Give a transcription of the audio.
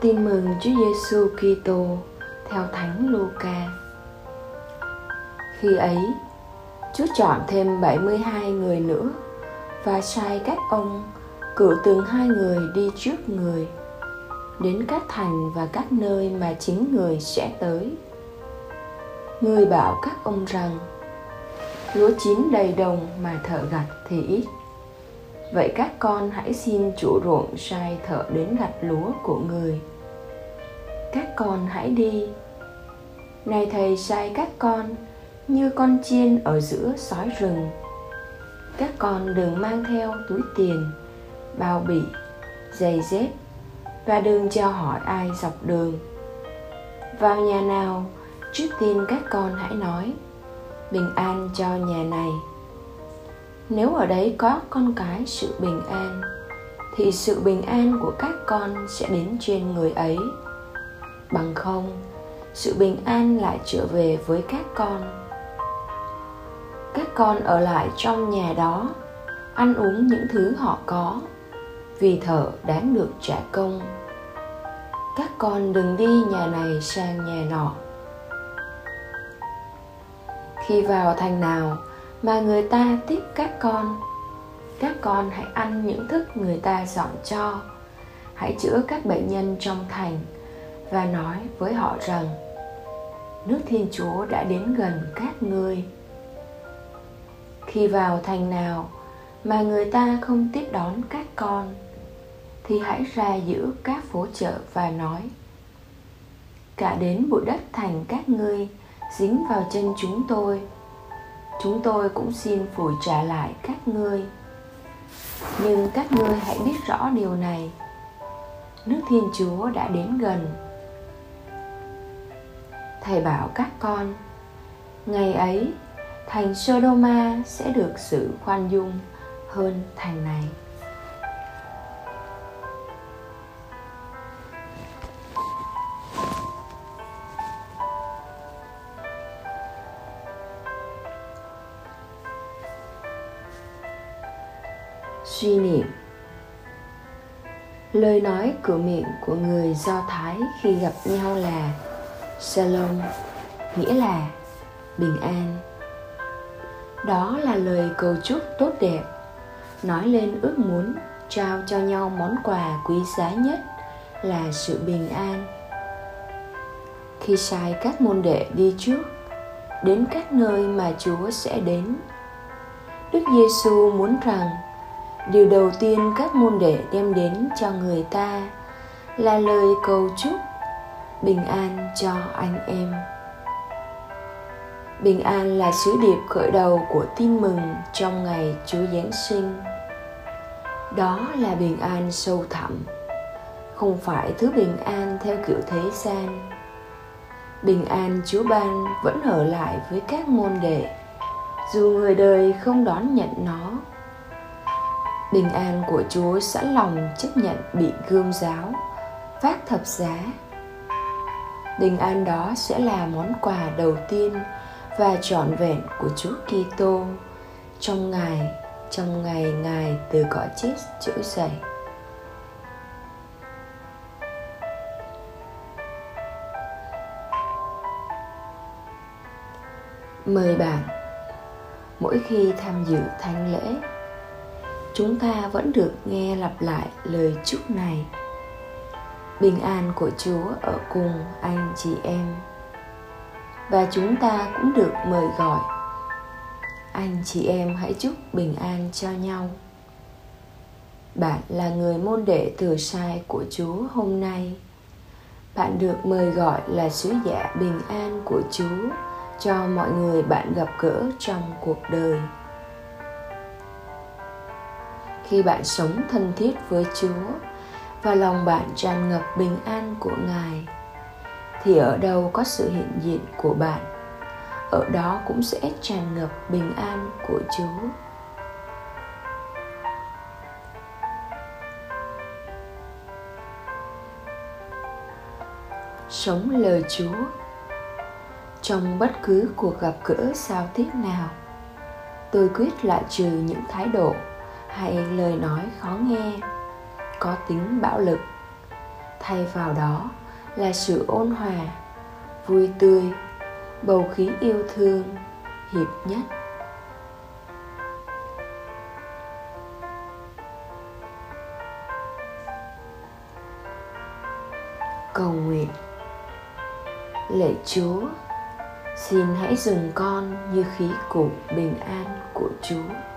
Tin mừng Chúa Giêsu Kitô theo Thánh Luca. Khi ấy, Chúa chọn thêm 72 người nữa và sai các ông cử từng hai người đi trước người đến các thành và các nơi mà chính người sẽ tới. Người bảo các ông rằng lúa chín đầy đồng mà thợ gặt thì ít Vậy các con hãy xin chủ ruộng sai thợ đến gặt lúa của người. Các con hãy đi. Này thầy sai các con như con chiên ở giữa sói rừng. Các con đừng mang theo túi tiền, bao bì, giày dép Và đừng chào hỏi ai dọc đường. Vào nhà nào, trước tiên các con hãy nói Bình an cho nhà này nếu ở đấy có con cái sự bình an, thì sự bình an của các con sẽ đến trên người ấy. Bằng không, sự bình an lại trở về với các con. Các con ở lại trong nhà đó, ăn uống những thứ họ có, vì thợ đáng được trả công. Các con đừng đi nhà này sang nhà nọ. Khi vào thành nào mà người ta tiếp các con. Các con hãy ăn những thức người ta dọn cho. Hãy chữa các bệnh nhân trong thành và nói với họ rằng, nước thiên chúa đã đến gần các ngươi. Khi vào thành nào mà người ta không tiếp đón các con, thì hãy ra giữa các phố chợ và nói, cả đến bụi đất thành các ngươi dính vào chân chúng tôi chúng tôi cũng xin phủi trả lại các ngươi. Nhưng các ngươi hãy biết rõ điều này. Nước thiên chúa đã đến gần. Thầy bảo các con, ngày ấy, thành sodoma sẽ được sự khoan dung hơn thành này. Suy niệm. Lời nói cửa miệng của người do thái khi gặp nhau là shalom, nghĩa là bình an. Đó là lời cầu chúc tốt đẹp, nói lên ước muốn trao cho nhau món quà quý giá nhất là sự bình an. Khi sai các môn đệ đi trước, đến các nơi mà chúa sẽ đến, đức giêsu muốn rằng điều đầu tiên các môn đệ đem đến cho người ta là lời cầu chúc bình an cho anh em. Bình an là sứ điệp khởi đầu của tin mừng trong ngày chúa giáng sinh. Đó là bình an sâu thẳm, không phải thứ bình an theo kiểu thế gian. Bình an chúa ban vẫn ở lại với các môn đệ, dù người đời không đón nhận nó bình an của chúa sẵn lòng chấp nhận bị gươm giáo, vác thập giá. Bình an đó sẽ là món quà đầu tiên và trọn vẹn của chúa kitô. Trong ngày trong ngày ngài từ cõi chết trỗi dậy mời bạn, mỗi khi tham dự thánh lễ chúng ta vẫn được nghe lặp lại lời chúc này. Bình an của chúa ở cùng anh chị em. Và chúng ta cũng được mời gọi. Anh chị em hãy chúc bình an cho nhau. Bạn là người môn đệ thừa sai của chúa hôm nay. Bạn được mời gọi là sứ giả bình an của chúa cho mọi người bạn gặp gỡ trong cuộc đời khi bạn sống thân thiết với Chúa và lòng bạn tràn ngập bình an của Ngài, thì ở đâu có sự hiện diện của bạn, ở đó cũng sẽ tràn ngập bình an của Chúa. Sống lời Chúa trong bất cứ cuộc gặp gỡ giao tiếp nào, tôi quyết loại trừ những thái độ hay lời nói khó nghe, có tính bạo lực. Thay vào đó là sự ôn hòa, vui tươi, bầu khí yêu thương, hiệp nhất. Cầu nguyện. Lạy chúa, xin hãy dùng con như khí cụ bình an của chúa.